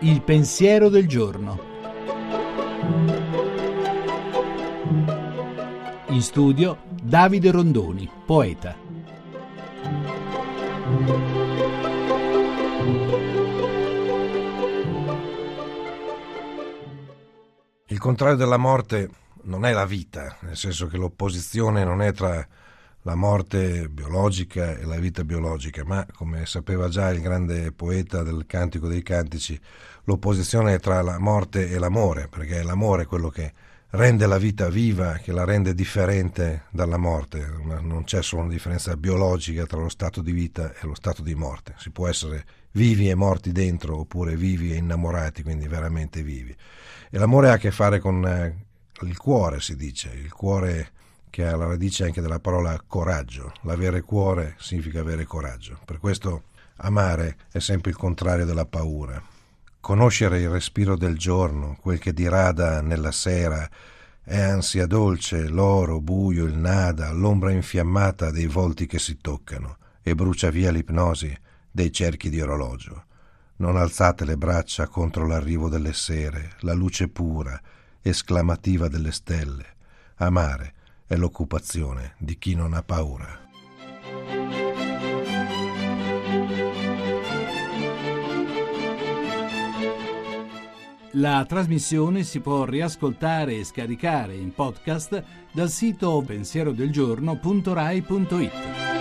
Il pensiero del giorno. In studio Davide Rondoni, poeta. Il contrario della morte non è la vita, nel senso che l'opposizione non è tra la morte biologica e la vita biologica, ma come sapeva già il grande poeta del Cantico dei Cantici, l'opposizione è tra la morte e l'amore, perché è l'amore quello che rende la vita viva, che la rende differente dalla morte. Non c'è solo una differenza biologica tra lo stato di vita e lo stato di morte. Si può essere vivi e morti dentro oppure vivi e innamorati, quindi veramente vivi. E l'amore ha a che fare con eh, il cuore, si dice, il cuore che ha la radice anche della parola coraggio. L'avere cuore significa avere coraggio. Per questo amare è sempre il contrario della paura. Conoscere il respiro del giorno, quel che dirada nella sera, è ansia dolce, l'oro, buio, il nada, l'ombra infiammata dei volti che si toccano, e brucia via l'ipnosi dei cerchi di orologio. Non alzate le braccia contro l'arrivo delle sere, la luce pura, esclamativa delle stelle. Amare è l'occupazione di chi non ha paura. La trasmissione si può riascoltare e scaricare in podcast dal sito pensierodelgiorno.rai.it.